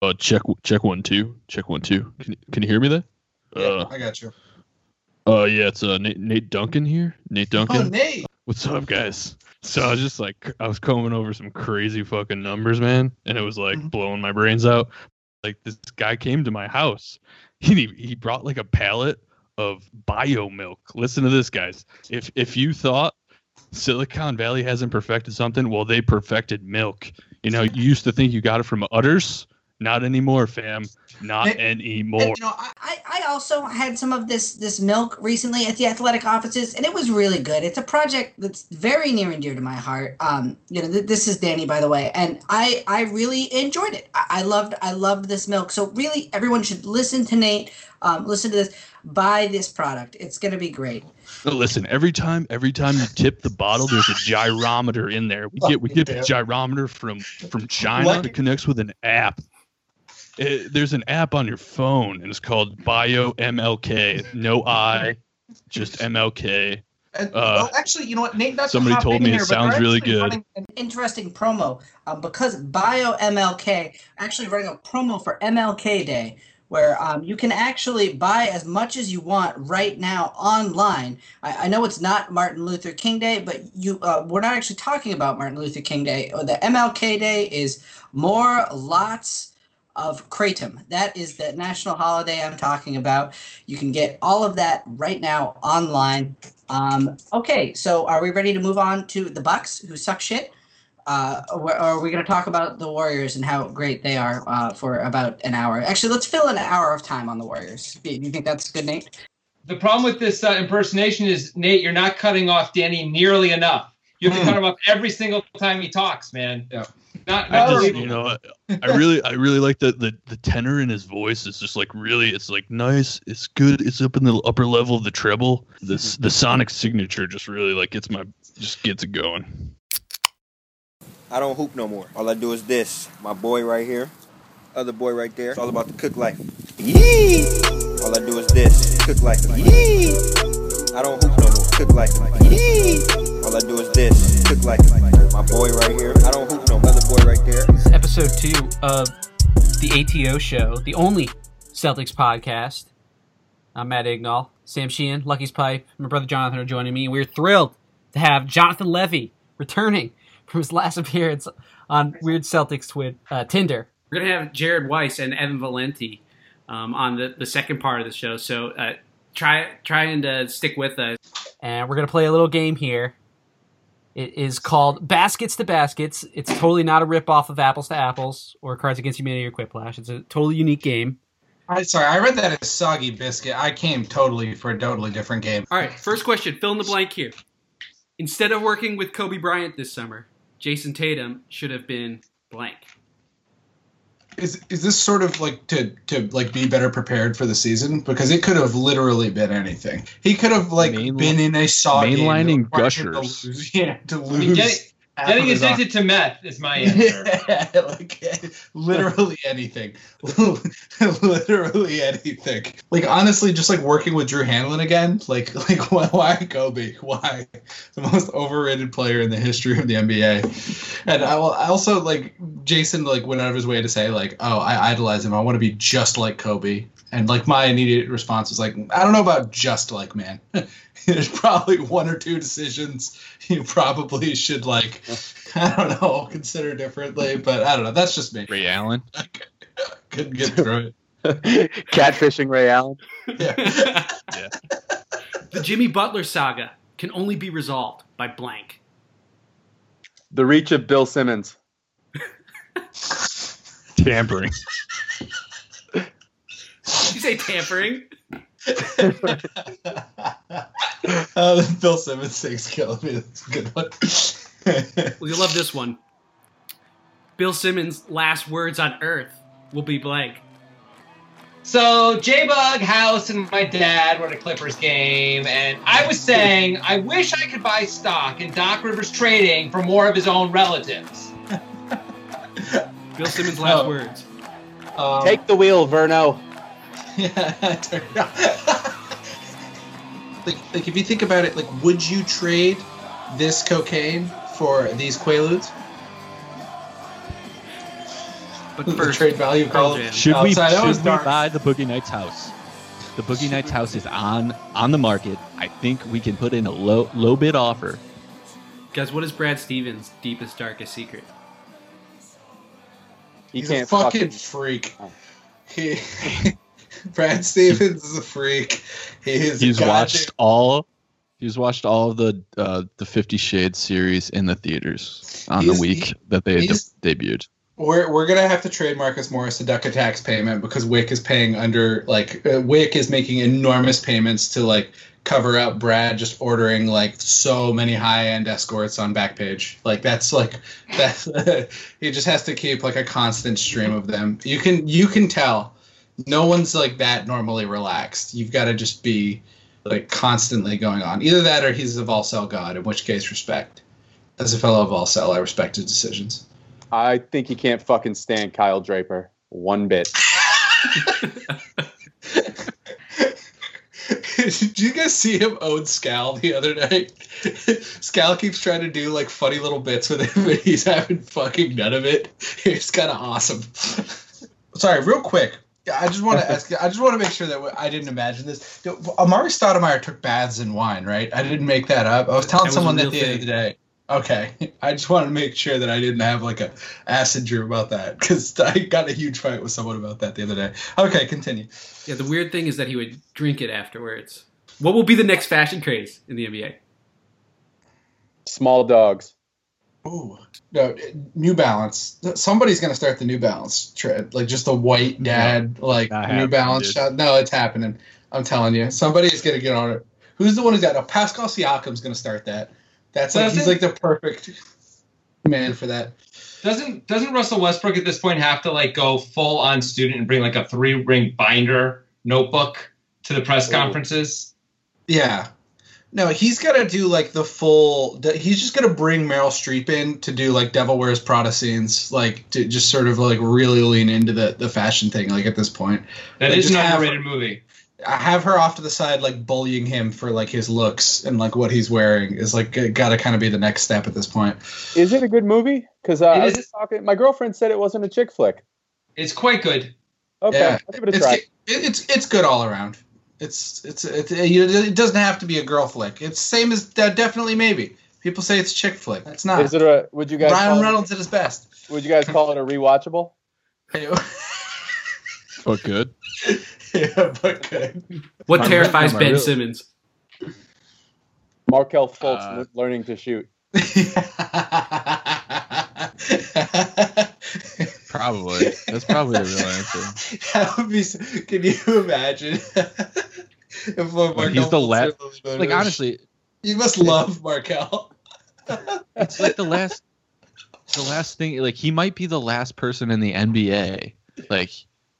Uh, check check one two. Check one two. Can you, can you hear me there? Yeah, Uh, I got you. uh, yeah, it's uh Nate, Nate Duncan here. Nate Duncan. Oh, Nate. What's up, guys? So I was just like, I was combing over some crazy fucking numbers, man, and it was like Mhm. blowing my brains out. Like this guy came to my house. He he brought like a pallet of bio milk. Listen to this, guys. If if you thought Silicon Valley hasn't perfected something, well, they perfected milk. You know, you used to think you got it from udders. Not anymore, fam. Not Hey, anymore. And, you know, I, I, I also had some of this this milk recently at the athletic offices, and it was really good. It's a project that's very near and dear to my heart. Um, you know, th- this is Danny, by the way, and I I really enjoyed it. I, I loved I loved this milk. So really, everyone should listen to Nate. Um, listen to this. Buy this product. It's gonna be great. No, listen, every time every time you tip the bottle, there's a gyrometer in there. We get we get the gyrometer from from China. What? It connects with an app. It- there's an app on your phone, and it's called Bio MLK. No I, just MLK. Uh, well, actually, you know what, Nate? Not somebody hop told me it here, but sounds really good. an- Interesting promo um, because Bio MLK actually running a promo for MLK Day where um, you can actually buy as much as you want right now online. I, I know it's not Martin Luther King Day, but you uh, we're not actually talking about Martin Luther King Day. The MLK Day is more lots of kratom. That is the national holiday I'm talking about. You can get all of that right now online. Um, okay, so are we ready to move on to the Bucks, who suck shit? Uh, or, or are we going to talk about the Warriors and how great they are uh, for about an hour? Actually, let's fill an hour of time on the Warriors. Do you think that's good, Nate? The problem with this uh, impersonation is, Nate, you're not cutting off Danny nearly enough. You have to Hmm. cut him off every single time he talks, man. Yeah. Not, I just, you know, I really, I really like the, the the tenor in his voice. It's just like really, it's like nice. It's good. It's up in the upper level of the treble. This the sonic signature just really like gets my just gets it going. I don't hoop no more. All I do is this. My boy right here, other boy right there. It's all about the cook life. Yee! All I do is this. Cook life. Yee! I don't hoop no more. Cook life. Yee! All I do is this. Cook life. My boy right here. I don't hoop no. Other boy right there. This is episode two of the ATO show, the only Celtics podcast. I'm Matt Ignall, Sam Sheehan, Lucky's Pipe, my brother Jonathan are joining me. We're thrilled to have Jonathan Levy returning from his last appearance on Weird Celtics Twit uh, Tinder. We're gonna have Jared Weiss and Evan Valenti um, on the, the second part of the show, so uh, try try and uh, stick with us. And we're gonna play a little game here. It is called Baskets to Baskets. It's totally not a rip off of Apples to Apples or Cards Against Humanity or Quiplash. It's a totally unique game. I, sorry, I read that as soggy biscuit. I came totally for a totally different game. All right, first question. Fill in the blank here. Instead of working with Kobe Bryant this summer, Jayson Tatum should have been blank. Is is this sort of like to to like be better prepared for the season because it could have literally been anything. He could have like Main- been in a saw game mainlining that required to gushers. lose- Yeah, to I lose. mean, getting, half getting addicted to meth is my answer. Yeah, like literally anything. literally anything. Like honestly, just like working with Drew Hanlen again. Like like why, why Kobe? Why the most overrated player in the history of the NBA? And I, will, I also like Jason like went out of his way to say like, oh, I idolize him. I want to be just like Kobe. And like my immediate response was like, I don't know about just like man. There's probably one or two decisions you probably should like I don't know, consider differently, but I don't know. That's just me. Ray Allen. Couldn't get through it. Catfishing Ray Allen. it. Yeah. The Jimmy Butler saga can only be resolved by blank. The reach of Bill Simmons. Tampering. Did you say tampering? oh, Bill Simmons thing's killing me. That's a good one. Well, you'll love this one. Bill Simmons' last words on Earth will be blank. So J Bug, House, and my dad were at a Clippers game, and I was saying I wish I could buy stock in Doc Rivers Trading for more of his own relatives. Bill Simmons' last Oh. words. Um, Take the wheel, Verno. Yeah, turn it like, like if you think about it, like, would you trade this cocaine for these Quaaludes? But the trade value Pearl column. Should we, Outside, that should we dark. buy the Boogie Nights house? The Boogie Nights house is on on the market. I think we can put in a low low bid offer. guys, what is Brad Stevens' deepest, darkest secret? He He's a can't fucking fucking. freak. Oh. He, Brad Stevens is a freak. He is. He's goddamn- watched all. He's watched all of the uh, the Fifty Shades series in the theaters on He's- the week that they he's- debuted. We're we're gonna have to trade Marcus Morris to duck a tax payment because Wyc is paying under like uh, Wyc is making enormous payments to like cover up Brad just ordering like so many high end escorts on Backpage. Like that's like that's he just has to keep like a constant stream of them. You can you can tell no one's like that normally relaxed. You've got to just be like constantly going on. Either that or he's a Volcel god, in which case respect. As a fellow of Volcel, I respect his decisions. I think he can't fucking stand Kyle Draper one bit. Did you guys see him own Scal the other night? Scal keeps trying to do like funny little bits with him, but he's having fucking none of it. It's kind of awesome. Sorry, real quick. I just want to ask. I just want to make sure that I didn't imagine this. Amar'e Stoudemire took baths in wine, right? I didn't make that up. I was telling That was someone that real the other day. Okay, I just want to make sure that I didn't have like a acid dream about that because I got a huge fight with someone about that the other day. Okay, continue. Yeah, the weird thing is that he would drink it afterwards. What will be the next fashion craze in the NBA? Small dogs. Ooh, no, New Balance. Somebody's gonna start the New Balance trend, like just a white dad, like New Balance dude. shot. No, it's happening. I'm telling you, somebody's gonna get on it. Who's the one who's got? No, Pascal Siakam's gonna start that. That's like he's like the perfect man for that. Doesn't doesn't Russell Westbrook at this point have to like go full on student and bring like a three ring binder notebook to the press Ooh. conferences? Yeah. No, he's got to do like the full. He's just gonna bring Meryl Streep in to do like Devil Wears Prada scenes, like to just sort of like really lean into the the fashion thing. Like at this point, That Like, is an just have- underrated movie. I have her off to the side, like bullying him for like his looks and like what he's wearing is like got to kind of be the next step at this point. Is it a good movie? Because uh, I was just talking. My girlfriend said it wasn't a chick flick. It's quite good. Okay, Yeah. I'll give it a It's try. it, it's it's good all around. It's it's it, it doesn't have to be a girl flick. It's same as uh, definitely maybe. People say it's chick flick. It's not. Is it a? Would you guys? Ryan call Reynolds at his best. It, would you guys call it a rewatchable? But good. yeah, but good. What I'm- terrifies Ben real- Simmons? Markelle Fultz Uh, learning to shoot. Probably. That's probably the real answer. that would be. so- Can you imagine? if Like, he's the last. Like honestly, you must love Markelle. it's like the last the last thing like he might be the last person in the NBA like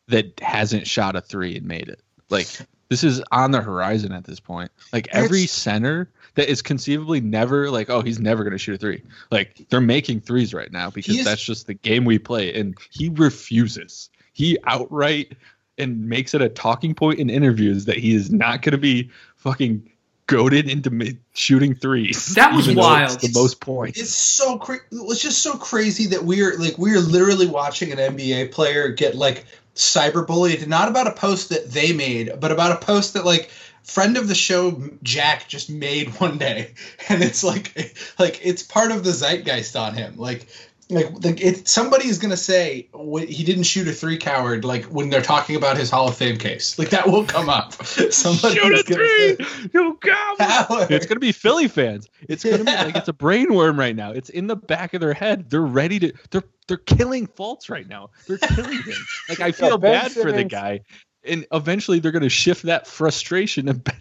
that hasn't shot a 3 and made it. Like this is on the horizon at this point. Like every It's- center that is conceivably never like oh he's never going to shoot a 3. Like they're making threes right now because He's- that's just the game we play and he refuses. He outright and makes it a talking point in interviews that he is not going to be fucking goaded into ma- shooting threes. That was even it's wild. The most points. It's so crazy. It's just so crazy that we're like we're literally watching an NBA player get like cyberbullied, not about a post that they made, but about a post that like friend of the show Jack just made one day, and it's like like it's part of the zeitgeist on him. Like like like it, somebody is gonna say he didn't shoot a three coward like when they're talking about his Hall of Fame case. Like that will come up. Somebody Shoot is a three! say, You got. It's gonna be Philly fans. It's gonna be like it's a brainworm right now. It's in the back of their head. They're ready to. They're they're killing Fultz right now. They're killing him. Like I feel Ben bad for the guy, and eventually they're gonna shift that frustration to Ben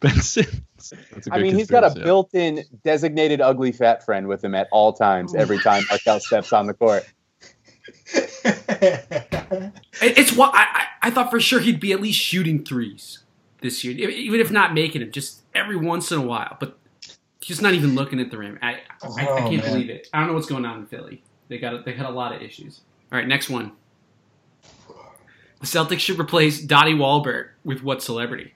Ben Simmons. That's a I good mean, he's got a conspiracy. built-in designated ugly fat friend with him at all times. Every time Markelle steps on the court. It's what I, I I thought for sure he'd be at least shooting threes this year, even if not making them, just every once in a while. But he's not even looking at the rim. I I, I Oh, can't man. believe it. I don't know what's going on in Philly. They got they had a lot of issues. All right, next one. The Celtics should replace Donnie Wahlberg with what celebrity?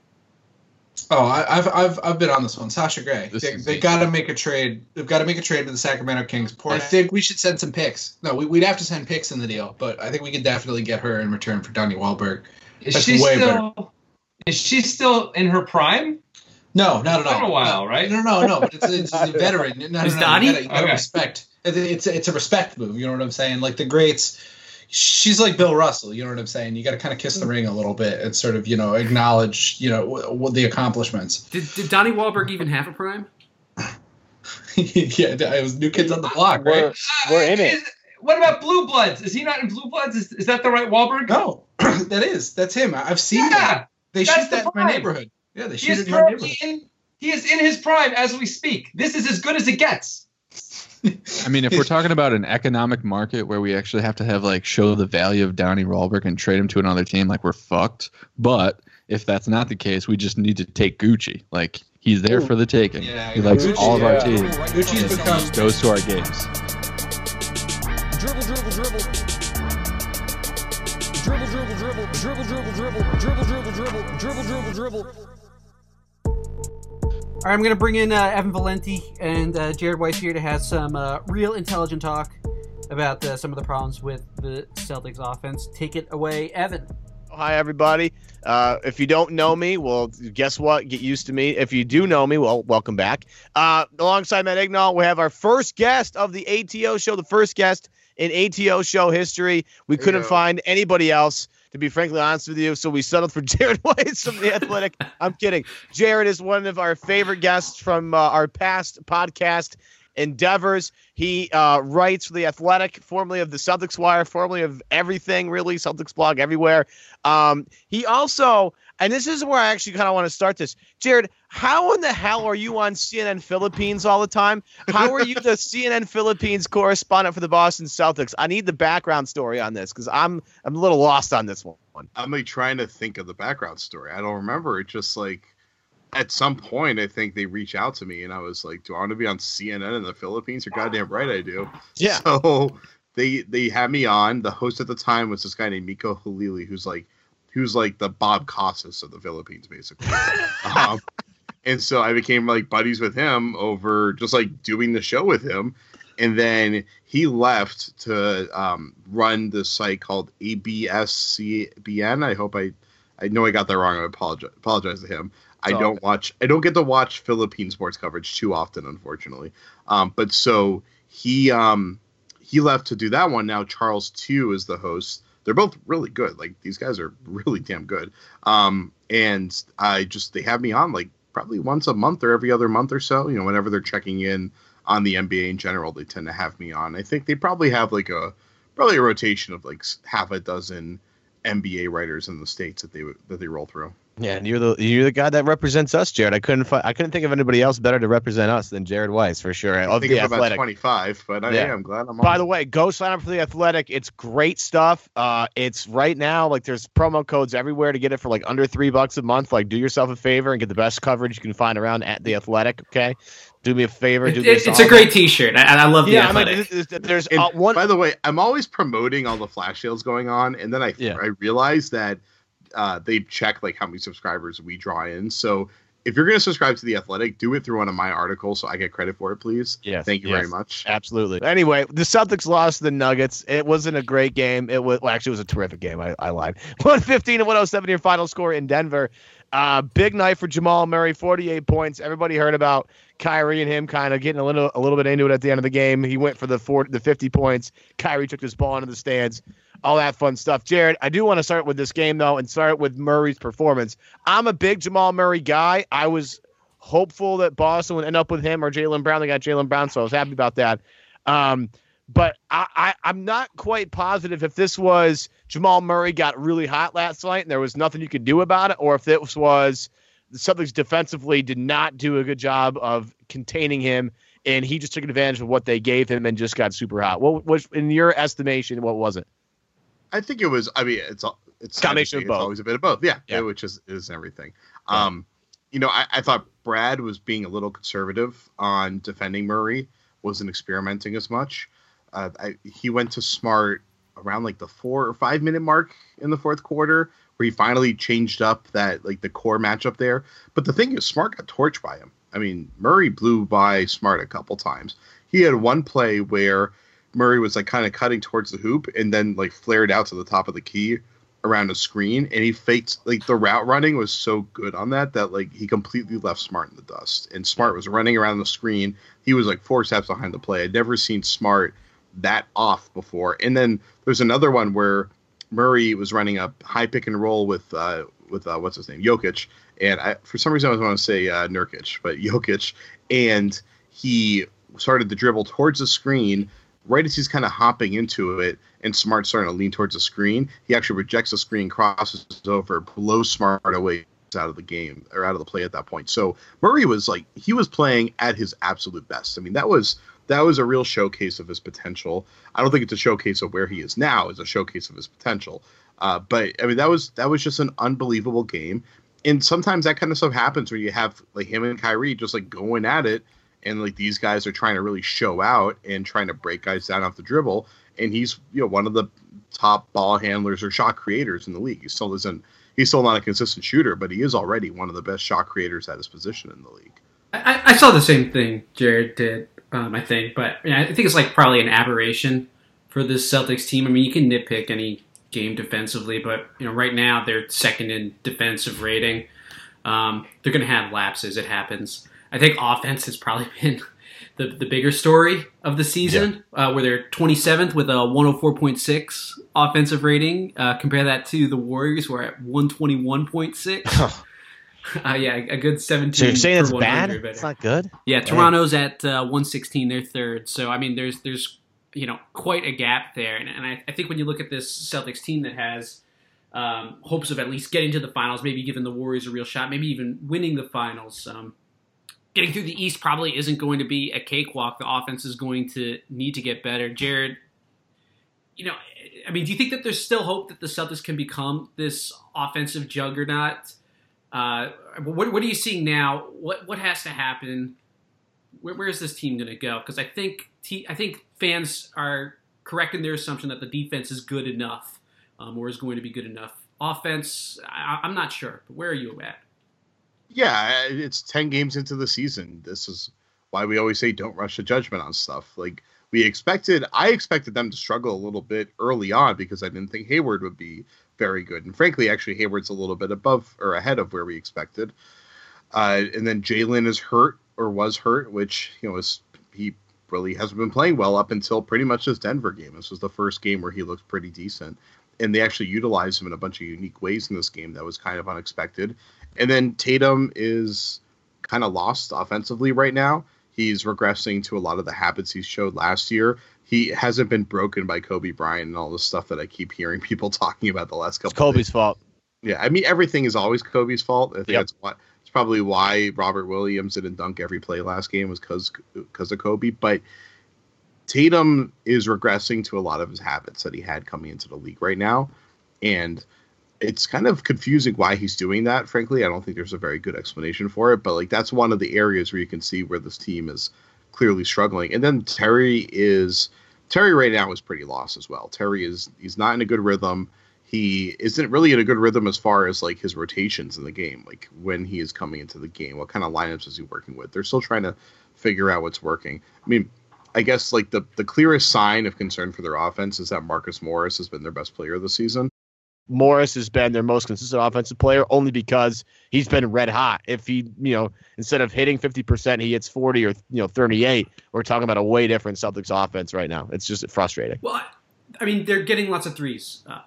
Oh, I, I've I've I've been on this one. Sasha Grey. This They, is they got to make a trade. They've got to make a trade with the Sacramento Kings. I think we should send some picks. No, we, we'd have to send picks in the deal, but I think we could definitely get her in return for Donnie Wahlberg. Is That's she way still? Is she still in her prime? No, not at It's all. been a while, right? No, no, no. But it's, it's a veteran. No, no, Is no, Donnie? You gotta, you gotta Okay. respect. It- It's it's a respect move. You know what I'm saying? Like the greats. She's like Bill Russell. You know what I'm saying? You got to kind of kiss the mm. ring a little bit and sort of you know acknowledge you know w- w- the accomplishments. Did, did Donnie Wahlberg even have a prime? yeah, it was New Kids on the Block, We're, right? we're in it. Is- what about Blue Bloods? Is he not in Blue Bloods? Is, is that the right Wahlberg? No, that is that's him. I- I've seen Yeah, that. They that's shoot the that in my neighborhood. Yeah, they shoot it in my neighborhood. in. He is in his prime as we speak. This is as good as it gets. I mean, if we're talking about an economic market where we actually have to have like show the value of Donnie Wahlberg and trade him to another team, like we're fucked. But if that's not the case, we just need to take Gucci. Like he's there for the taking. Yeah, he likes Gucci, all of our teams. Gucci's become goes to our games. Dribble, dribble, dribble. Dribble, dribble, dribble. Dribble, dribble, dribble. Dribble, dribble, dribble. Dribble, dribble, dribble. All right, I'm going to bring in uh, Evan Valenti and uh, Jared Weiss here to have some uh, real intelligent talk about uh, some of the problems with the Celtics offense. Take it away, Evan. Hi, everybody. Uh, if you don't know me, well, guess what? Get used to me. If you do know me, well, welcome back. Uh, alongside Matt Ignall, we have our first guest of the ATO show, the first guest in ATO show history. We couldn't find anybody else, to be frankly honest with you, so we settled for Jared White from The Athletic. I'm kidding. Jared is one of our favorite guests from uh, our past podcast endeavors. He uh, writes for The Athletic, formerly of the Celtics Wire, formerly of everything, really, Celtics blog everywhere. Um, he also, and this is where I actually kind of want to start this. Jared, how in the hell are you on CNN Philippines all the time? How are you the CNN Philippines correspondent for the Boston Celtics? I need the background story on this because I'm I'm a little lost on this one. I'm like trying to think of the background story. I don't remember. It just like at some point I think they reached out to me and I was like, Do I want to be on CNN in the Philippines? You're goddamn right I do. Yeah. So they they had me on. The host at the time was this guy named Mico Halili, who's like who's like the Bob Costas of the Philippines, basically. um, and so I became like buddies with him over just like doing the show with him. And then he left to um, run the site called ABS-CBN. I hope I, I know I got that wrong. I apologize, apologize to him. I all don't watch. I don't get to watch Philippine sports coverage too often, unfortunately. Um, but so he um, he left to do that one. Now Charles Tiu is the host. They're both really good. Like these guys are really damn good. Um, and I just they have me on like probably once a month or every other month or so. You know, whenever they're checking in on the NBA in general, they tend to have me on. I think they probably have like a probably a rotation of like half a dozen NBA writers in the states that they that they roll through. Yeah, and you're the you're the guy that represents us, Jared. I couldn't fi- I couldn't think of anybody else better to represent us than Jared Weiss for sure. I Of think the I'm about Athletic. 25, but I, Yeah. yeah. I'm glad I'm on. By the way, go sign up for the Athletic. It's great stuff. Uh, it's right now like there's promo codes everywhere to get it for like under three bucks a month. Like, do yourself a favor and get the best coverage you can find around at the Athletic. Okay, do me a favor. It- do it- me it's a great T-shirt. I, I love the Yeah, I'm athletic. there's, there's And uh, one. by the way, I'm always promoting all the flash sales going on, and then I Yeah. I realized that uh, they check like how many subscribers we draw in. So if you're going to subscribe to the Athletic, do it through one of my articles, so I get credit for it, please. Yes, Thank you yes. very much. Absolutely. Anyway, the Celtics lost the Nuggets. It wasn't a great game. It was well, actually it was a terrific game. I, I lied. 115 to 107 your final score in Denver. Uh, big night for Jamal Murray, 48 points. Everybody heard about Kyrie and him kind of getting a little a little bit into it at the end of the game. He went for the four, the 50 points. Kyrie took this ball into the stands. All that fun stuff. Jared, I do want to start with this game though, and start with Murray's performance. I'm a big Jamal Murray guy. I was hopeful that Boston would end up with him or Jaylen Brown. They got Jaylen Brown, so I was happy about that. Um, but I, I, I'm not quite positive if this was Jamal Murray got really hot last night and there was nothing you could do about it, or if this was the Celtics defensively did not do a good job of containing him and he just took advantage of what they gave him and just got super hot. What was, in your estimation, what was it? I think it was. I mean, it's it's Combination of everything. both. It's always a bit of both. Yeah, Yeah. which is is everything. Um, you know, I, I thought Brad was being a little conservative on defending Murray. Wasn't experimenting as much. Uh, I, he went to Smart around like the four or five minute mark in the fourth quarter, where he finally changed up that like the core matchup there. But the thing is, Smart got torched by him. I mean, Murray blew by Smart a couple times. He had one play where Murray was like kind of cutting towards the hoop and then like flared out to the top of the key around a screen and he faked like the route running was so good on that that like he completely left Smart in the dust. And Smart was running around the screen. He was like four steps behind the play. I'd never seen Smart that off before. And then there's another one where Murray was running a high pick and roll with uh with uh what's his name Jokic and I for some reason I was want to say uh, Nurkic but Jokic and he started to dribble towards the screen right as he's kind of hopping into it and Smart starting to lean towards the screen, he actually rejects the screen, crosses over, blows Smart away out of the game or out of the play at that point. So Murray was like he was playing at his absolute best. I mean, that was that was a real showcase of his potential. I don't think it's a showcase of where he is now; it's a showcase of his potential. Uh, but I mean, that was that was just an unbelievable game. And sometimes that kind of stuff happens where you have like him and Kyrie just like going at it, and like these guys are trying to really show out and trying to break guys down off the dribble. And he's you know one of the top ball handlers or shot creators in the league. He still isn't. He's still not a consistent shooter, but he is already one of the best shot creators at his position in the league. I, I saw the same thing Jared did, um, I think, but I, think it's like probably an aberration for this Celtics team. I mean, you can nitpick any game defensively, but you know, right now they're second in defensive rating. Um, they're going to have lapses. It happens. I think offense has probably been the, the bigger story of the season, uh, where they're 27th with a 104.6 offensive rating. Uh, compare that to the Warriors, who are at 121.6. Uh, yeah, a good 17. So you're saying it's bad? 100 better. It's not good. Yeah, Toronto's at uh, 116. They're third. So I mean, there's there's you know quite a gap there, and, and I, I think when you look at this Celtics team that has um, hopes of at least getting to the finals, maybe giving the Warriors a real shot, maybe even winning the finals. Um, getting through the East probably isn't going to be a cakewalk. The offense is going to need to get better. Jared, you know, I mean, do you think that there's still hope that the Celtics can become this offensive juggernaut? Uh, what, what are you seeing now? What what has to happen? Where, where is this team going to go? Because I think te- I think fans are correct in their assumption that the defense is good enough, um, or is going to be good enough. Offense, I, I'm not sure. But where are you at? Yeah, it's 10 games into the season. This is why we always say don't rush to judgment on stuff. Like we expected, I expected them to struggle a little bit early on because I didn't think Hayward would be very good. And frankly, actually, Hayward's a little bit above or ahead of where we expected. Uh, and then Jaylen is hurt or was hurt, which, you know, is he really hasn't been playing well up until pretty much this Denver game. This was the first game where he looked pretty decent. And they actually utilized him in a bunch of unique ways in this game that was kind of unexpected. And then Tatum is kind of lost offensively right now. He's regressing to a lot of the habits he showed last year. He hasn't been broken by Kobe Bryant and all the stuff that I keep hearing people talking about the last couple. It's Kobe's days. fault. Yeah, I mean everything is always Kobe's fault. I think Yep. that's why it's probably why Robert Williams didn't dunk every play last game was because because of Kobe. But Tatum is regressing to a lot of his habits that he had coming into the league right now, and it's kind of confusing why he's doing that. Frankly, I don't think there's a very good explanation for it. But like that's one of the areas where you can see where this team is clearly struggling. And then Terry is Terry right now is pretty lost as well. Terry is he's not in a good rhythm. He isn't really in a good rhythm as far as like his rotations in the game, like when he is coming into the game. What kind of lineups is he working with? They're still trying to figure out what's working. I mean, I guess like the the clearest sign of concern for their offense is that Marcus Morris has been their best player this season. Morris has been their most consistent offensive player only because he's been red hot. If he, you know, instead of hitting 50%, he hits 40 or, you know, 38, we're talking about a way different Celtics offense right now. It's just frustrating. Well, I- mean, they're getting lots of threes, uh,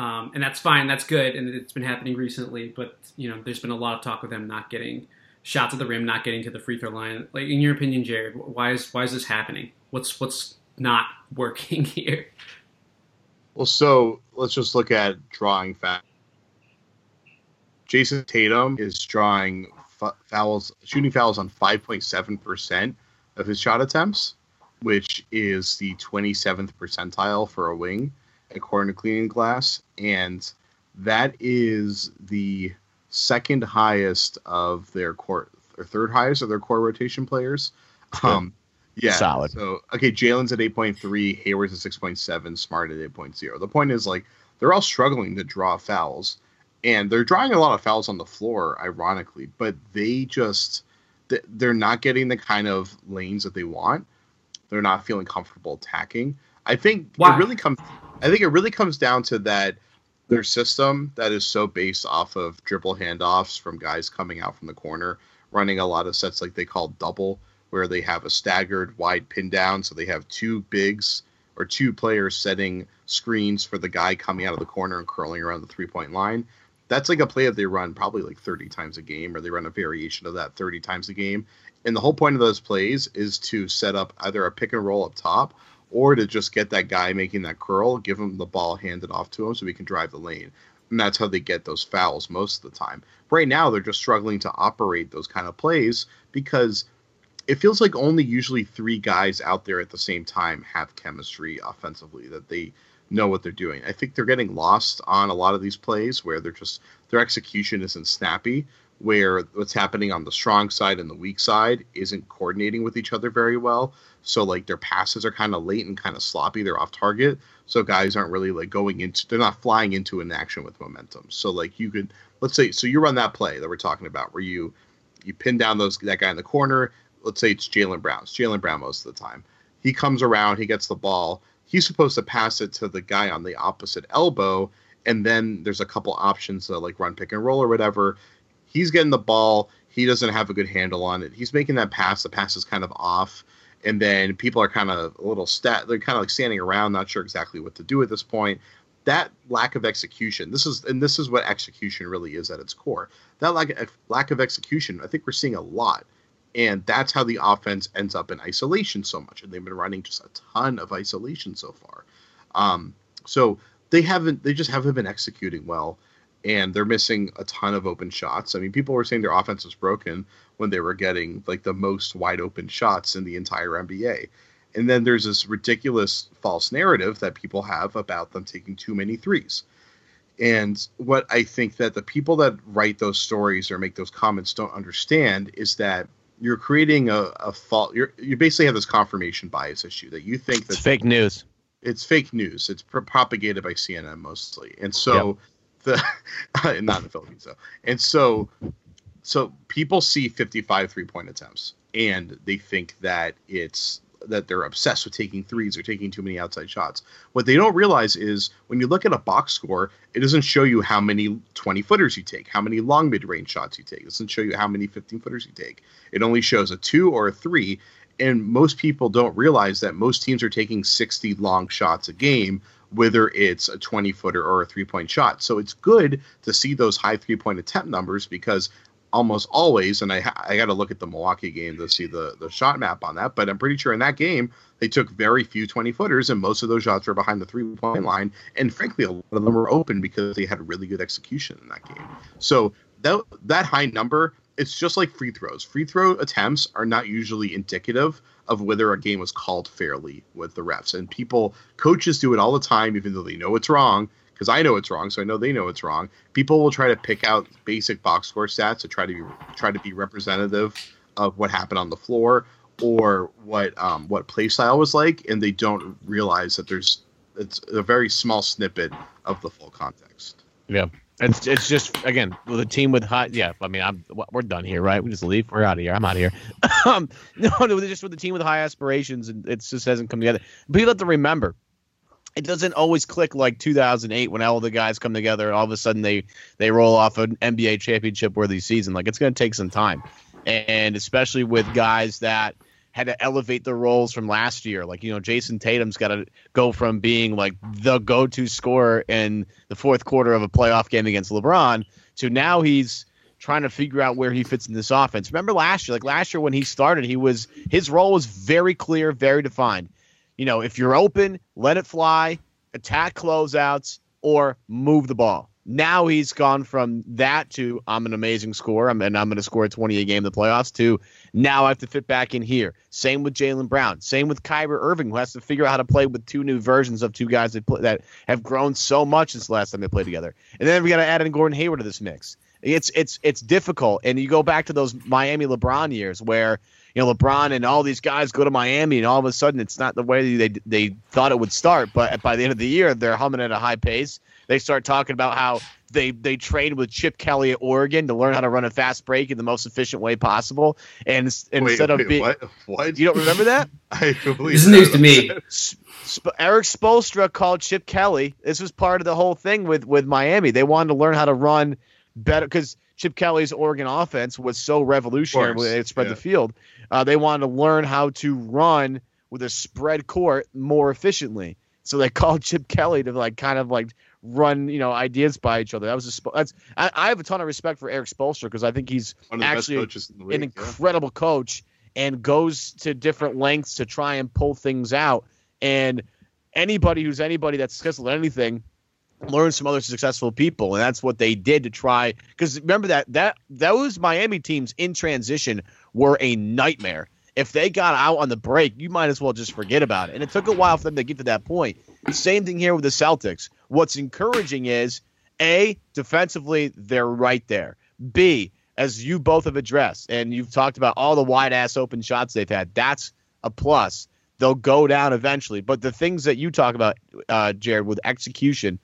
um, and that's fine. That's good, and it's been happening recently. But you know, there's been a lot of talk of them not getting shots at the rim, not getting to the free throw line. Like, in your opinion, Jared, why is why is this happening? What's what's not working here? Well, so let's just look at drawing foul. Jayson Tatum is drawing f- fouls, shooting fouls on 5.7% of his shot attempts, which is the 27th percentile for a wing, according to Cleaning Glass. And that is the second highest of their core, or third highest of their core rotation players. Um, yeah. Solid. So okay, Jaylen's at eight point three, Hayward's at six point seven, Smart at eight point zero. The point is like they're all struggling to draw fouls, and they're drawing a lot of fouls on the floor, ironically, but they just they're not getting the kind of lanes that they want. They're not feeling comfortable attacking. I think Why? it really comes. I think it really comes down to that their system that is so based off of dribble handoffs from guys coming out from the corner, running a lot of sets like they call double, where they have a staggered wide pin down, so they have two bigs or two players setting screens for the guy coming out of the corner and curling around the three point line. That's like a play that they run probably like 30 times a game, or they run a variation of that 30 times a game. And the whole point of those plays is to set up either a pick and roll up top or to just get that guy making that curl, give him the ball handed off to him so he can drive the lane. And that's how they get those fouls most of the time. Right now, they're just struggling to operate those kind of plays because it feels like only usually three guys out there at the same time have chemistry offensively that they know what they're doing. I think they're getting lost on a lot of these plays where they're just their execution isn't snappy, where what's happening on the strong side and the weak side isn't coordinating with each other very well. So like their passes are kind of late and kind of sloppy. They're off target. So guys aren't really like going into they're not flying into an action with momentum. So like you could let's say so you run that play that we're talking about where you you pin down those that guy in the corner. Let's say it's Jaylen Brown. It's Jaylen Brown most of the time. He comes around, he gets the ball. He's supposed to pass it to the guy on the opposite elbow, and then there's a couple options to like run pick and roll or whatever. He's getting the ball. He doesn't have a good handle on it. He's making that pass. The pass is kind of off, and then people are kind of a little stat. They're kind of like standing around, not sure exactly what to do at this point. That lack of execution. This is and this is what execution really is at its core. That lack lack of execution. I think we're seeing a lot and that's how the offense ends up in isolation so much. And they've been running just a ton of isolation so far. Um, so they haven't they just haven't been executing well. And they're missing a ton of open shots. I mean people were saying their offense was broken when they were getting like the most wide open shots in the entire nba and then there's this ridiculous false narrative that people have about them taking too many threes. And what i think that the people that write those stories or make those comments don't understand is that you're creating a, a fault. You're you basically have this confirmation bias issue that you think that It's fake news. it's fake news. It's pro- propagated by CNN mostly, and so the not in the Philippines though. And so so people see 55 three point attempts and they think that it's that they're obsessed with taking threes or taking too many outside shots. What they don't realize is when you look at a box score, it doesn't show you how many 20 footers you take, how many long mid range shots you take. It doesn't show you how many 15 footers you take. It only shows a two or a three. And most people don't realize that most teams are taking 60 long shots a game, whether it's a 20 footer or a three point shot. So it's good to see those high three point attempt numbers because almost always, and I ha- I got to look at the Milwaukee game to see the the shot map on that, but I'm pretty sure in that game they took very few 20 footers, and most of those shots were behind the three point line, and frankly, a lot of them were open because they had really good execution in that game. So that that high number, it's just like free throws. Free throw attempts are not usually indicative of whether a game was called fairly with the refs, and people coaches do it all the time, even though they know it's wrong because I know it's wrong, so I know they know it's wrong. People will try to pick out basic box score stats to try to be try to be representative of what happened on the floor or what um, what play style was like, and they don't realize that there's it's a very small snippet of the full context. Yeah. It's it's just again with a team with high. Yeah, I mean, I'm we're done here, right? We just leave. We're out of here. I'm out of here. um, no, no, just with the team with high aspirations, and it just hasn't come together. People have to remember, it doesn't always click like 2008 when all the guys come together and all of a sudden they they roll off an NBA championship worthy season. Like it's going to take some time, and especially with guys that had to elevate their roles from last year. Like you know, Jayson Tatum's got to go from being like the go-to scorer in the fourth quarter of a playoff game against LeBron to now he's trying to figure out where he fits in this offense. Remember last year, like last year when he started, he was his role was very clear, very defined. You know, if you're open, let it fly, attack closeouts, or move the ball. Now he's gone from that to I'm an amazing scorer, I'm, and I'm going to score 20 a game in the playoffs to now I have to fit back in here. Same with Jaylen Brown. Same with Kyrie Irving, who has to figure out how to play with two new versions of two guys that, play, that have grown so much since the last time they played together. And then we got to add in Gordon Hayward to this mix. It's it's it's difficult, and you go back to those Miami LeBron years where you know LeBron and all these guys go to Miami, and all of a sudden it's not the way they they thought it would start. But by the end of the year, they're humming at a high pace. They start talking about how they they trained with Chip Kelly at Oregon to learn how to run a fast break in the most efficient way possible. And, and Wait, instead wait, of being, what? What? you don't remember that? I completely This is news to me. Sp- Erik Spoelstra called Chip Kelly. This was part of the whole thing with with Miami. They wanted to learn how to run better because Chip Kelly's Oregon offense was so revolutionary when they spread yeah. the field. Uh, they wanted to learn how to run with a spread court more efficiently. So they called Chip Kelly to like kind of like run you know ideas by each other. That was a that's I, I have a ton of respect for Erik Spoelstra because I think he's One of the actually best coaches in the an league. yeah. incredible coach and goes to different lengths to try and pull things out. And anybody who's anybody that's successful at anything learns from other successful people, and that's what they did to try. Because remember that that those Miami teams in transition were a nightmare. If they got out on the break, you might as well just forget about it. And it took a while for them to get to that point. Same thing here with the Celtics. What's encouraging is a defensively they're right there. B as you both have addressed, and you've talked about all the wide ass open shots they've had. That's a plus. They'll go down eventually. But the things that you talk about, uh, Jared, with execution,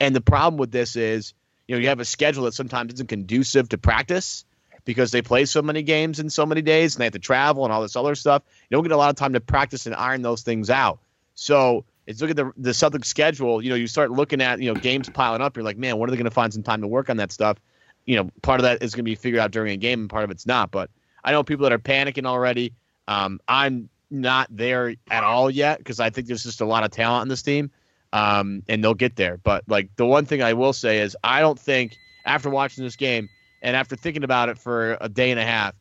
and the problem with this is, you know, you have a schedule that sometimes isn't conducive to practice because they play so many games in so many days and they have to travel and all this other stuff. You don't get a lot of time to practice and iron those things out. So it's look at the the Celtics schedule. You know, you start looking at you know games piling up. You're like, man, when are they going to find some time to work on that stuff? You know, part of that is going to be figured out during a game, and part of it's not. But I know people that are panicking already. Um, I'm not there at all yet because I think there's just a lot of talent on this team, um, and they'll get there. But like the one thing I will say is, I don't think after watching this game and after thinking about it for a day and a half,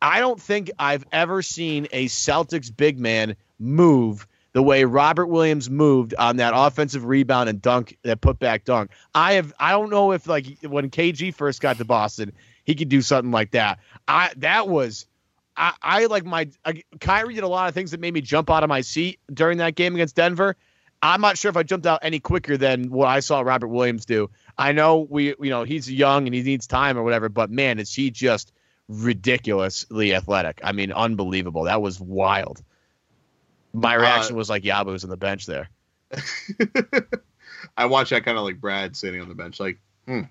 I don't think I've ever seen a Celtics big man move the way Robert Williams moved on that offensive rebound and dunk, that put back dunk. I have I don't know if like when KG first got to Boston, he could do something like that. I that was I, I like my I, Kyrie did a lot of things that made me jump out of my seat during that game against Denver. I'm not sure if I jumped out any quicker than what I saw Robert Williams do. I know we you know he's young and he needs time or whatever, but man, is he just ridiculously athletic. I mean, unbelievable. That was wild. My Uh, reaction was like Yabu's on the bench there. I watched that kind of like Brad sitting on the bench, like, hmm,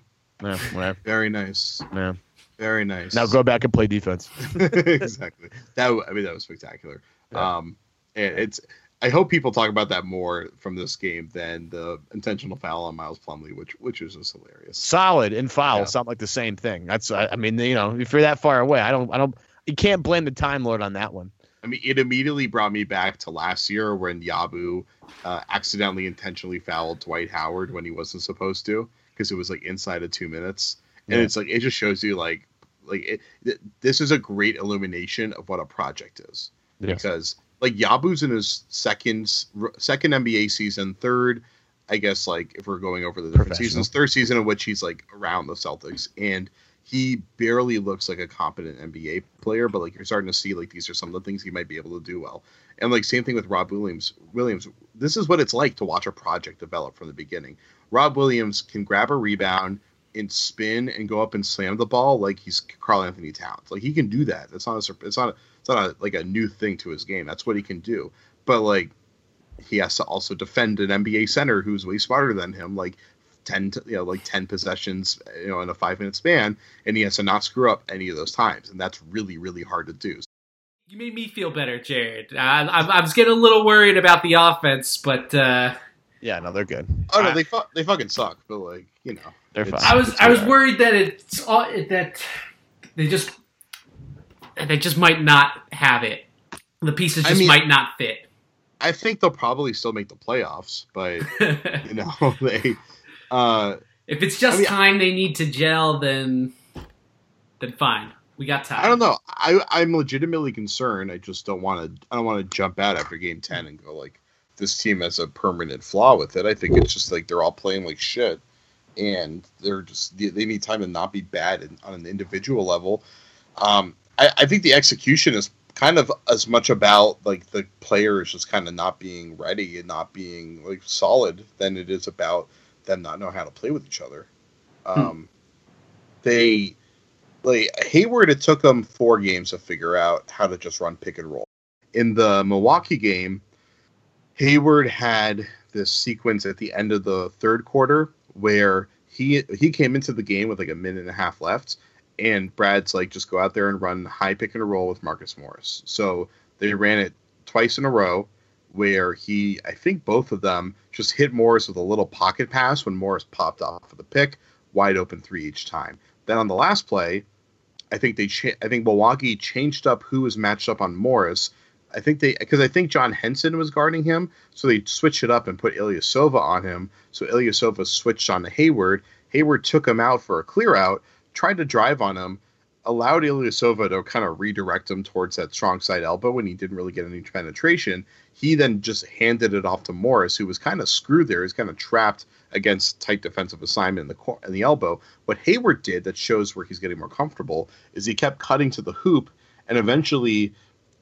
Yeah, whatever. very nice, Yeah. very nice. Now go back and play defense. exactly. That I mean that was spectacular. Um, and it's I hope people talk about that more from this game than the intentional foul on Miles Plumlee, which which is just hilarious. Solid and foul Yeah. sound like the same thing. That's I, I mean, you know, if you're that far away, I don't I don't you can't blame the Time Lord on that one. I mean, it immediately brought me back to last year when Yabu uh, accidentally intentionally fouled Dwight Howard when he wasn't supposed to because it was like inside of two minutes, and Yeah. it's like it just shows you like like it, th- this is a great illumination of what a project is Yeah. because like Yabu's in his second second NBA season, third, I guess like if we're going over the different seasons, third season in which he's like around the Celtics and he barely looks like a competent NBA player, but like you're starting to see like these are some of the things he might be able to do well. And like same thing with Rob Williams. Williams, this is what it's like to watch a project develop from the beginning. Rob Williams can grab a rebound and spin and go up and slam the ball like he's Karl-Anthony Towns. Like he can do that. That's not a it's not a, it's not a, like a new thing to his game. That's what he can do. But like he has to also defend an NBA center who's way smarter than him, like ten, to, you know, like ten possessions, you know, in a five minute span, and he has to not screw up any of those times, and that's really, really hard to do. You made me feel better, Jared. I, I, I was getting a little worried about the offense, but uh, Yeah, no, they're good. Oh no, I- they fu- they fucking suck, but like you know, They're fine. I was I was worried that it's all that they just they just might not have it. The pieces I just mean- might not fit. I think they'll probably still make the playoffs, but you know they. Uh, if it's just I mean- time they need to gel, then then fine. We got time. I don't know. I I'm legitimately concerned. I just don't want to. I don't want to jump out after game ten and go like this team has a permanent flaw with it. I think it's just like they're all playing like shit, and they're just they, they need time to not be bad on an individual level. Um, I, I think the execution is kind of as much about like the players just kind of not being ready and not being like solid than it is about them not know how to play with each other. Um, they like Hayward, it took them four games to figure out how to just run pick and roll. In the Milwaukee game, Hayward had this sequence at the end of the third quarter where he he came into the game with like a minute and a half left, and Brad's like just go out there and run high pick and roll with Marcus Morris. So they ran it twice in a row, where he I think both of them just hit Morris with a little pocket pass when Morris popped off of the pick, wide open three each time. Then on the last play, I think they cha- I think Milwaukee changed up who was matched up on Morris. I think they because I think John Henson was guarding him, so they switched it up and put Ilyasova on him. So Ilyasova switched on to Hayward. Hayward took him out for a clear out, tried to drive on him, allowed Ilyasova to kind of redirect him towards that strong side elbow when he didn't really get any penetration. He then just handed it off to Morris, who was kind of screwed there. He's kind of trapped against tight defensive assignment in the cor- in the elbow. What Hayward did that shows where he's getting more comfortable is he kept cutting to the hoop, and eventually,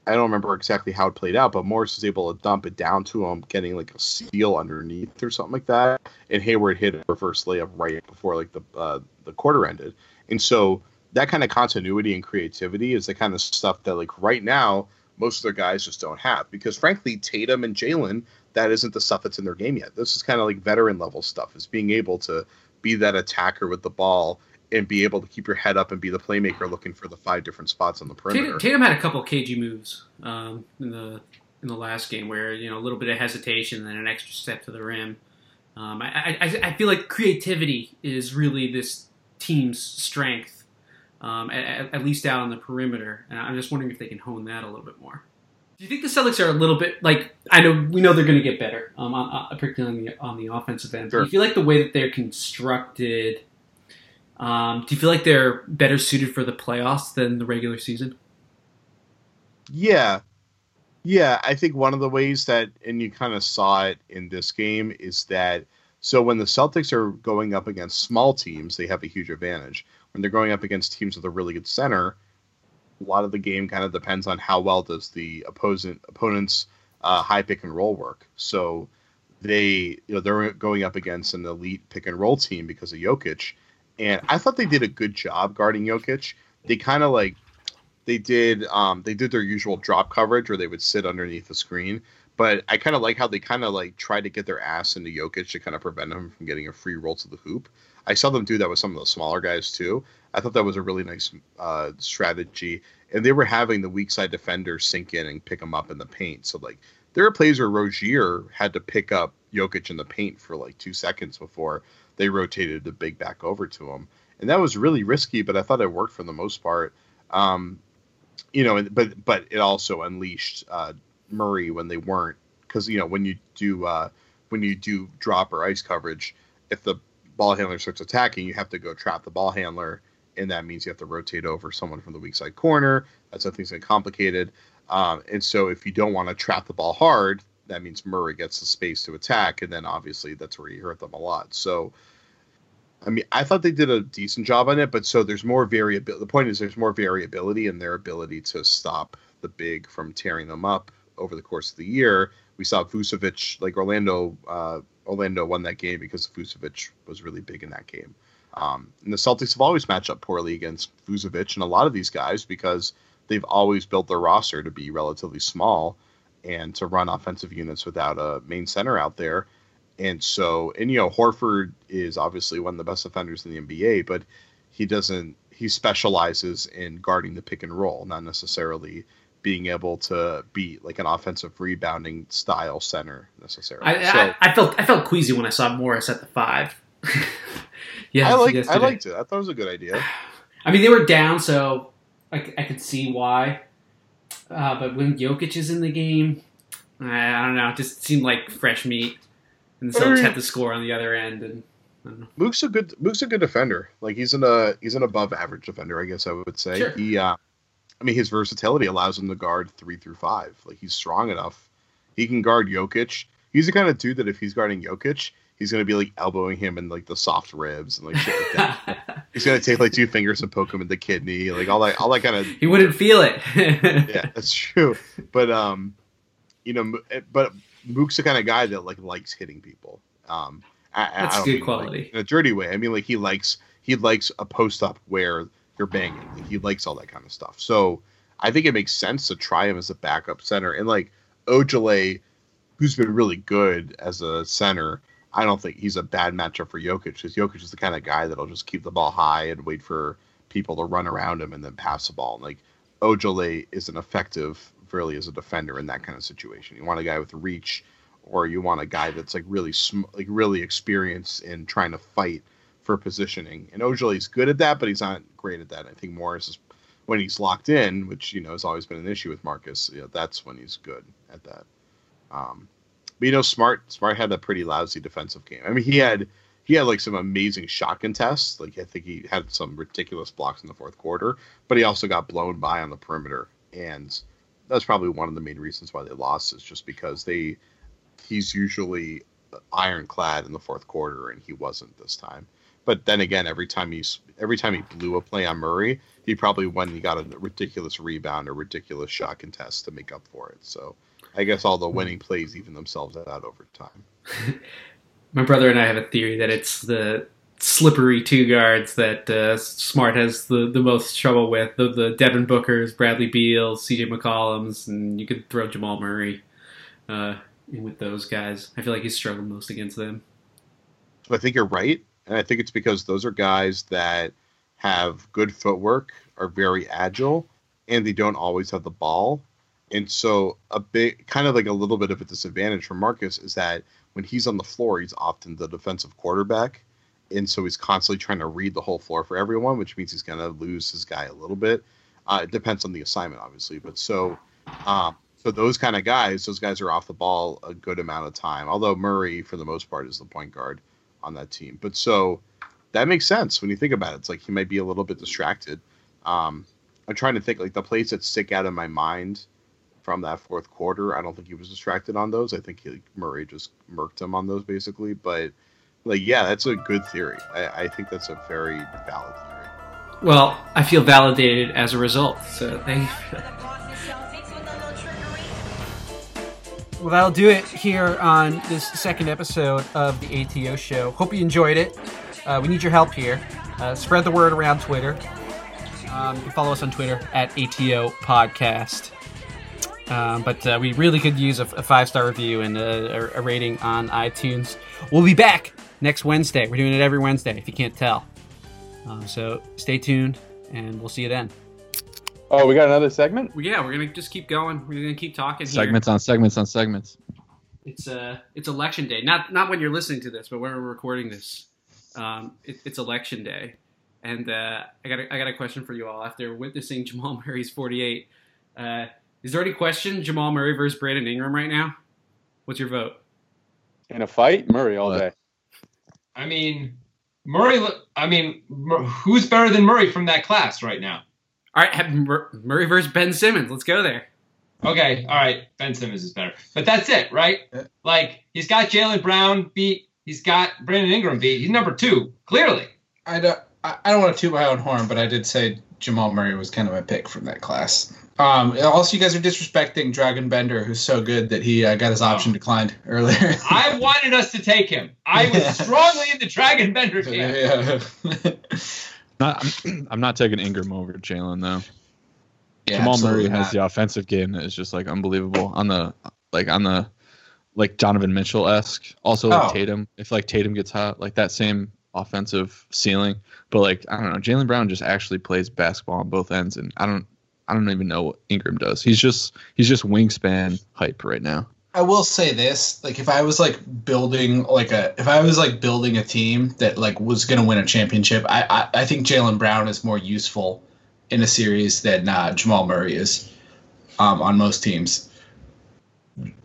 I don't remember exactly how it played out, but Morris was able to dump it down to him, getting like a seal underneath or something like that, and Hayward hit a reverse layup right before like the uh, the quarter ended, and so that kind of continuity and creativity is the kind of stuff that like right now most of their guys just don't have because frankly Tatum and Jaylen that isn't the stuff that's in their game yet. This is kind of like veteran level stuff is being able to be that attacker with the ball and be able to keep your head up and be the playmaker looking for the five different spots on the perimeter. Tatum, had a couple of cagey moves um, in the in the last game where you know a little bit of hesitation and then an extra step to the rim. Um, I, I, I feel like creativity is really this team's strength, um, at, at least out on the perimeter. And I'm just wondering if they can hone that a little bit more. Do you think the Celtics are a little bit like I know we know they're going to get better, um, on, on, particularly on the on the offensive end. Sure. Do you feel like the way that they're constructed? Um, do you feel like they're better suited for the playoffs than the regular season? Yeah. Yeah, I think one of the ways that, and you kind of saw it in this game, is that so when the Celtics are going up against small teams, they have a huge advantage. When they're going up against teams with a really good center, a lot of the game kind of depends on how well does the opposing opponent's uh, high pick and roll work. So they, you know, they're going up against an elite pick and roll team because of Jokic, and I thought they did a good job guarding Jokic. They kind of like they did um, they did their usual drop coverage where they would sit underneath the screen. But I kind of like how they kind of like tried to get their ass into Jokic to kind of prevent him from getting a free roll to the hoop. I saw them do that with some of the smaller guys too. I thought that was a really nice uh, strategy, and they were having the weak side defender sink in and pick him up in the paint. So like there are plays where Rozier had to pick up Jokic in the paint for like two seconds before they rotated the big back over to him, and that was really risky. But I thought it worked for the most part. Um, you know, but but it also unleashed uh, Murray when they weren't because you know when you do uh, when you do drop or ice coverage, if the ball handler starts attacking, you have to go trap the ball handler, and that means you have to rotate over someone from the weak side corner. That's how things get complicated. Um, and so if you don't want to trap the ball hard, that means Murray gets the space to attack, and then obviously that's where you hurt them a lot. So. I mean, I thought they did a decent job on it, but so there's more variability. The point is, there's more variability in their ability to stop the big from tearing them up over the course of the year. We saw Vucevic, like Orlando, uh, Orlando won that game because Vucevic was really big in that game. Um, and the Celtics have always matched up poorly against Vucevic and a lot of these guys because they've always built their roster to be relatively small and to run offensive units without a main center out there. And so, and you know, Horford is obviously one of the best defenders in the NBA, but he doesn't, he specializes in guarding the pick and roll, not necessarily being able to be like an offensive rebounding style center necessarily. I, so, I, I felt I felt queasy when I saw Morris at the five. yeah, I like I liked it. I thought it was a good idea. I mean, they were down, so I, I could see why. Uh, but when Jokic is in the game, I, I don't know. It just seemed like fresh meat, and the Celtics had the score on the other end. And I don't know. Mook's a good Mook's a good defender. Like he's an uh he's an above average defender, I guess I would say. Sure. He uh I mean his versatility allows him to guard three through five. Like he's strong enough. He can guard Jokic. He's the kind of dude that if he's guarding Jokic, he's gonna be like elbowing him in like the soft ribs and like shit like that. he's gonna take like two fingers and poke him in the kidney, like all that all that kind of he wouldn't feel it. yeah, that's true. But um, you know, eh, but Mook's the kind of guy that like likes hitting people. Um, I, That's I good mean, like, quality. in a dirty way. I mean, like he likes he likes a post up where you're banging. Like, he likes all that kind of stuff. So I think it makes sense to try him as a backup center. And like Ojeleye, who's been really good as a center, I don't think he's a bad matchup for Jokic because Jokic is the kind of guy that'll just keep the ball high and wait for people to run around him and then pass the ball. Like Ojeleye is an effective really as a defender in that kind of situation. You want a guy with reach, or you want a guy that's like really sm- like really experienced in trying to fight for positioning. And Ojeleye's good at that, but he's not great at that. I think Morris is when he's locked in, which you know has always been an issue with Marcus. You know, that's when he's good at that. Um, but you know, Smart Smart had a pretty lousy defensive game. I mean, he had he had like some amazing shot contests. Like I think he had some ridiculous blocks in the fourth quarter, but he also got blown by on the perimeter, and that's probably one of the main reasons why they lost is just because they he's usually ironclad in the fourth quarter and he wasn't this time. But then again, every time he's every time he blew a play on Murray, he probably went and he got a ridiculous rebound or ridiculous shot contest to make up for it. So I guess all the winning plays even themselves out over time. My brother and I have a theory that it's the slippery two guards that uh, Smart has the, the most trouble with the, the Devin Bookers, Bradley Beals, CJ McCollums, and you could throw Jamal Murray uh, in with those guys. I feel like he's struggled most against them. I think you're right, and I think it's because those are guys that have good footwork, are very agile, and they don't always have the ball. And so a big kind of like a little bit of a disadvantage for Marcus is that when he's on the floor, he's often the defensive quarterback and so he's constantly trying to read the whole floor for everyone, which means he's going to lose his guy a little bit. Uh, it depends on the assignment, obviously, but so um, so those kind of guys, those guys are off the ball a good amount of time. Although Murray, for the most part, is the point guard on that team. But so that makes sense when you think about it. It's like he might be a little bit distracted. Um, I'm trying to think like the plays that stick out in my mind from that fourth quarter. I don't think he was distracted on those. I think he, Murray just murked him on those basically, but like yeah that's a good theory I, I, think that's a very valid theory well i feel validated as a result so thank you well that'll do it here on this second episode of the ato show hope you enjoyed it uh, we need your help here uh, spread the word around twitter um, you can follow us on twitter at ato podcast um, but uh, we really could use a, a five star review and a, a, rating on iTunes. We'll be back next Wednesday. We're doing it every Wednesday, if you can't tell. Um, so stay tuned, and we'll see you then. Oh, we got another segment? Well, yeah, we're gonna just keep going. We're gonna keep talking. Segments here. on segments on segments. It's uh, it's election day. Not not when you're listening to this, but when we're recording this. Um, it, it's election day, and uh, I got a, I got a question for you all. After witnessing Jamal Murray's 48, uh, is there any question Jamal Murray versus Brandon Ingram right now? What's your vote? In a fight, Murray all day. I mean, Murray. I mean, who's better than Murray from that class right now? All right, have Murray versus Ben Simmons. Let's go there. Okay, all right. Ben Simmons is better, but that's it, right? Like he's got Jaylen Brown beat. He's got Brandon Ingram beat. He's number two, clearly. I don't. I don't want to toot my own horn, but I did say Jamal Murray was kind of my pick from that class. Um, also, you guys are disrespecting Dragan Bender, who's so good that he uh, got his option oh. declined earlier. I wanted us to take him. I was strongly in the Dragan Bender camp. Yeah. Not, I'm, I'm, not taking Ingram over Jaylen though. Yeah, Jamal Murray has not. the offensive game that is just like unbelievable on the like on the like Donovan Mitchell esque. Also like oh. Tatum. If like Tatum gets hot, like that same offensive ceiling. But like I don't know, Jaylen Brown just actually plays basketball on both ends, and I don't I don't even know what Ingram does. He's just he's just wingspan hype right now. I will say this, like if I was like building like a if I was like building a team that like was gonna win a championship, I I, I think Jaylen Brown is more useful in a series than uh, Jamal Murray is um, on most teams.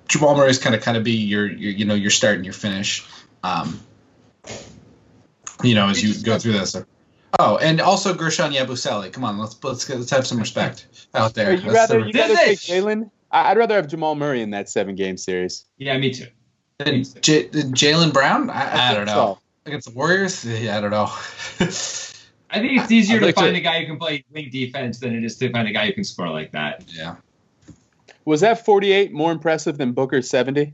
Jamal Murray is kind of kind of be your, your you know your start and your finish. Um, you know, as you go through this. Oh, and also Guerschon Yabusele. Come on, let's let's let's have some respect out there. You rather you rather take Jaylen? I'd rather have Jamal Murray in that seven game series. Yeah, me too. And J- Jaylen Brown? I, I don't know. So. Against the Warriors? Yeah, I don't know. I think it's easier to find to... a guy who can play wing defense than it is to find a guy who can score like that. Yeah. Was that 48 more impressive than Booker's 70?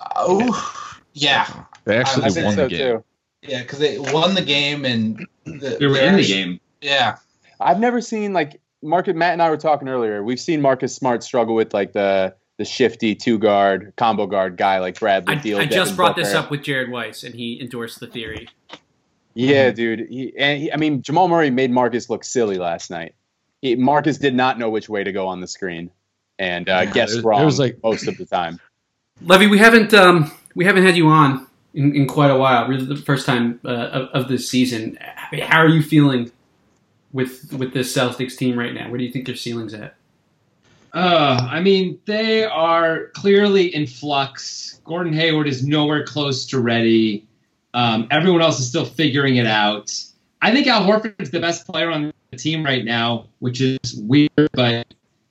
Uh, oh, yeah. They actually I won so the game. Too. Yeah, because they won the game and the, they were in the game. Yeah, I've never seen like Marcus Matt and I were talking earlier. We've seen Marcus Smart struggle with like the the the shifty two guard combo guard guy like Bradley I, Beal. I just Devin brought this up with Jared Weiss, and he endorsed the theory. Yeah, dude. He, and he, I mean, Jamal Murray made Marcus look silly last night. He, Marcus did not know which way to go on the screen, and uh, Yeah, guessed wrong was, like- most of the time. Levy, we haven't um, we haven't had you on in, in quite a while. Really, the first time uh, of, of this season. How are you feeling with with this Celtics team right now? Where do you think their ceiling's at? Uh, I mean, they are clearly in flux. Gordon Hayward is nowhere close to ready. Um, everyone else is still figuring it out. I think Al Horford's the best player on the team right now, which is weird. But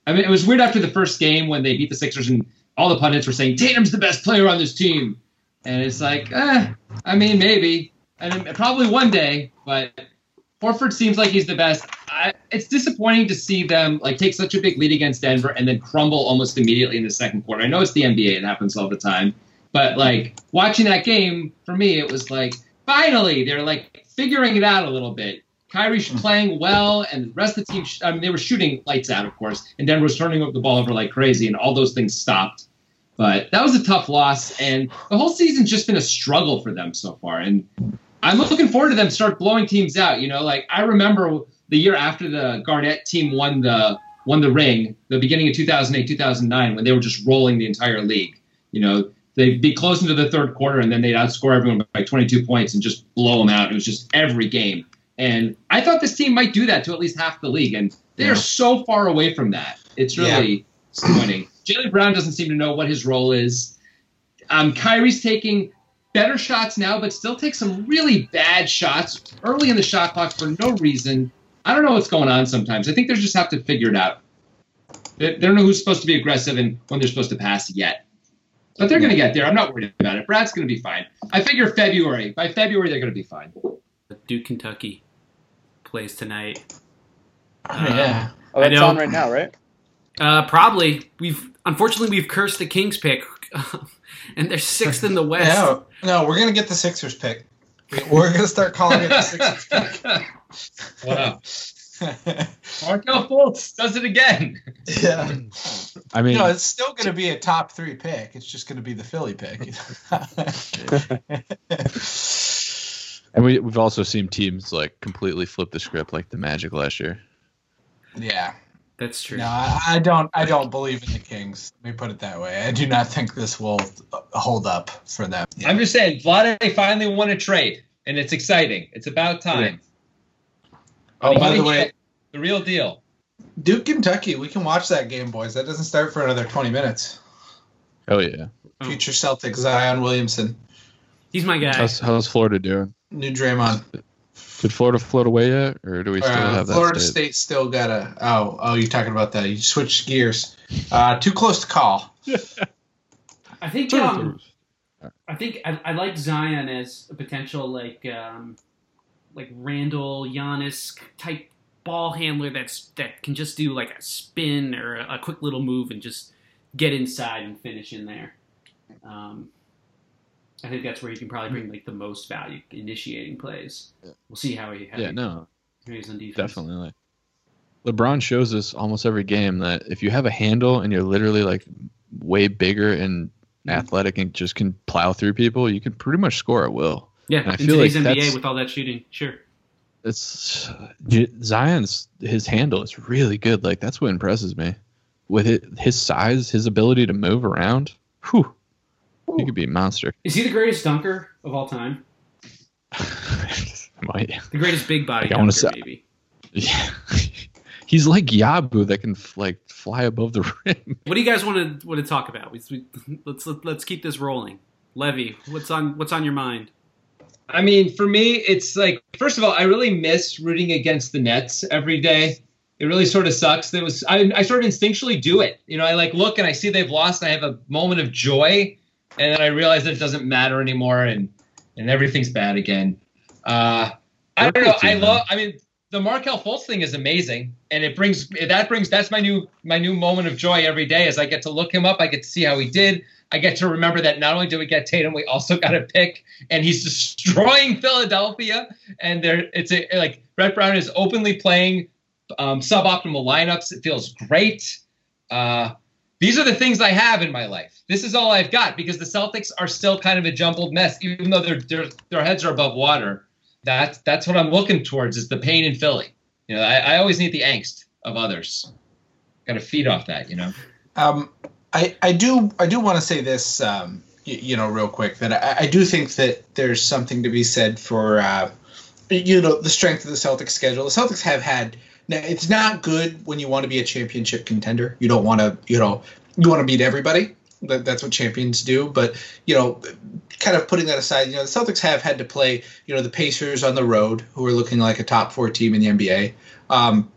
I mean, it was weird after the first game when they beat the Sixers and all the pundits were saying Tatum's the best player on this team, and it's like, eh, I mean, maybe, and probably one day, but Horford seems like he's the best. I, it's disappointing to see them like take such a big lead against Denver and then crumble almost immediately in the second quarter. I know it's the NBA; it happens all the time. But like watching that game for me, it was like finally they're like figuring it out a little bit. Kyrie's mm. playing well, and the rest of the team. sh- I mean, they were shooting lights out, of course, and Denver was turning the ball over like crazy, and all those things stopped. But that was a tough loss, and the whole season's just been a struggle for them so far. And I'm looking forward to them start blowing teams out. You know, like I remember the year after the Garnett team won the won the ring, the beginning of 2008, 2009, when they were just rolling the entire league. You know, they'd be close into the third quarter, and then they'd outscore everyone by 22 points and just blow them out. It was just every game. And I thought this team might do that to at least half the league, and they Yeah. so far away from that. It's really disappointing. Jaylen Brown doesn't seem to know what his role is. Um, Kyrie's taking better shots now, but still takes some really bad shots early in the shot clock for no reason. I don't know what's going on sometimes. I think they just have to figure it out. They, they don't know who's supposed to be aggressive and when they're supposed to pass yet. But they're going to get there. I'm not worried about it. Brad's going to be fine. I figure February. By February, they're going to be fine. Duke, Kentucky plays tonight. Oh, yeah. Oh, I that's on right now, right? Uh, probably. We've unfortunately we've cursed the Kings pick, and they're sixth in the West. No, no, we're gonna get the Sixers pick. We- We're gonna start calling it the Sixers pick. wow. pick. Markelle Fultz does it again. yeah. I mean, No, it's still gonna be a top three pick. It's just gonna be the Philly pick. and we we've also seen teams like completely flip the script, like the Magic last year. yeah. That's true. No, I, I don't. I don't believe in the Kings. Let me put it that way. I do not think this will hold up for them. I'm just saying, Vlade finally won a trade, and it's exciting. It's about time. Oh, by the way, the real deal. Duke Kentucky. We can watch that game, boys. That doesn't start for another 20 minutes. Oh yeah. Oh. Future Celtic Zion Williamson, He's my guy. How's how's Florida doing? new Draymond. Did Florida float away yet, or do we still Uh, have that Florida state? State still got a. Oh, oh, you're talking about that. You switched gears. Uh, too close to call. I think um, I think I, I like Zion as a potential like um, like Randall Giannis type ball handler that's that can just do like a spin or a, a quick little move and just get inside and finish in there. Um, I think that's where he can probably hmm. bring like the most value initiating plays. Yeah. We'll see how he how Yeah, he, no, he's on defense. definitely. Like, LeBron shows us almost every game that if you have a handle and you're literally like way bigger and hmm. athletic and just can plow through people, you can pretty much score at will. Yeah, And I in feel like NBA with all that shooting, sure. It's Zion's his handle is really good. Like that's what impresses me. With it, his size, his ability to move around, whew, he could be a monster. Is he the greatest dunker of all time? Might- The greatest big body Like, I wanna dunker, say- maybe. yeah. He's like Yabu that can like fly above the rim. What do you guys want to want to talk about? We, we, let's let's keep this rolling. Levy, what's on what's on your mind? I mean, for me, it's like first of all, I really miss rooting against the Nets every day. It really sort of sucks. There was I, I sort of instinctually do it. You know, I like look and I see they've lost, and I have a moment of joy, and then I realize that it doesn't matter anymore, and and everything's bad again. Uh, I don't know. I love. I mean, the Markelle Fultz thing is amazing, and it brings that brings that's my new my new moment of joy every day. As I get to look him up, I get to see how he did. I get to remember that not only did we get Tatum, we also got a pick, and he's destroying Philadelphia. And there, it's a like Brett Brown is openly playing um, suboptimal lineups. It feels great. Uh, these are the things I have in my life. This is all I've got because the Celtics are still kind of a jumbled mess, even though their their, heads are above water. That's that's what I'm looking towards is the pain in Philly. You know, I, I always need the angst of others. Got to feed off that, you know. Um, I, I do I do want to say this, um, you, you know, real quick that I, I do think that there's something to be said for uh, you know the strength of the Celtics schedule. The Celtics have had it's not good when you want to be a championship contender. You don't want to you know you want to beat everybody. That, that's what champions do. But you know, kind of putting that aside, you know, the Celtics have had to play you know the Pacers on the road, who are looking like a top four team in the NBA. Um,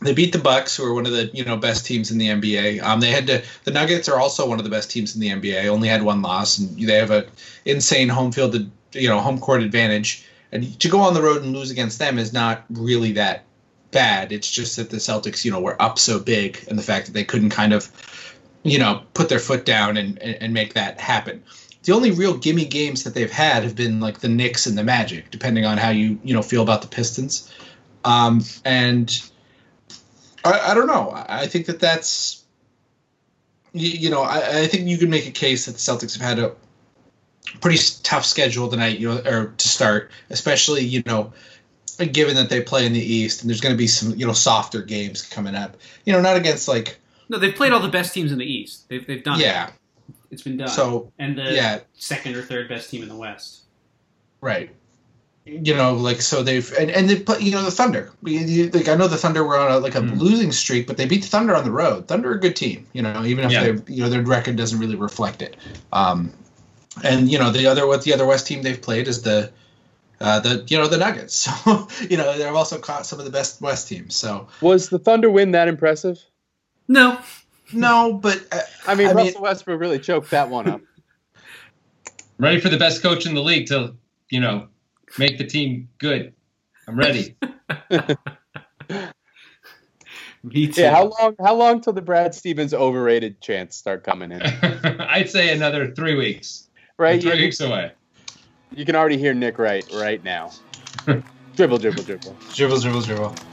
they beat the Bucks, who are one of the you know best teams in the NBA. Um, they had to. The Nuggets are also one of the best teams in the NBA. Only had one loss, and they have a insane home field, you know, home court advantage. And to go on the road and lose against them is not really that bad. It's just that the Celtics, you know, were up so big, and the fact that they couldn't kind of, you know, put their foot down and and, make that happen. The only real gimme games that they've had have been like the Knicks and the Magic, depending on how you you know feel about the Pistons. Um, and I, I don't know. I think that that's you, you know I, I think you can make a case that the Celtics have had a pretty tough schedule tonight, you know, or to start, especially you know given that they play in the East and there's going to be some you know softer games coming up. You know, not against like No, they've played all the best teams in the East. They've they've done. yeah, it's been done. So, and the yeah. second or third best team in the West. right. You know, like so they've and, and they put you know the Thunder. You- you- Like I know the Thunder were on a, like a losing streak, but they beat the Thunder on the road. Thunder are a good team. You know, even if Yeah. they you know their record doesn't really reflect it. Um, and you know the other what the other West team they've played is the uh, the you know the Nuggets. So you know they've also caught some of the best West teams. So Was the Thunder win that impressive? No, no, but uh, I mean, I mean- Russell Westbrook really choked that one up. ready for the best coach in the league to, you know, make the team good. I'm ready. Me too. yeah, how long? How long till the Brad Stevens overrated chants start coming in? I'd say another three weeks. Right, Three you, weeks away. You can already hear Nick right right now. dribble, dribble, dribble. dribble, dribble, dribble.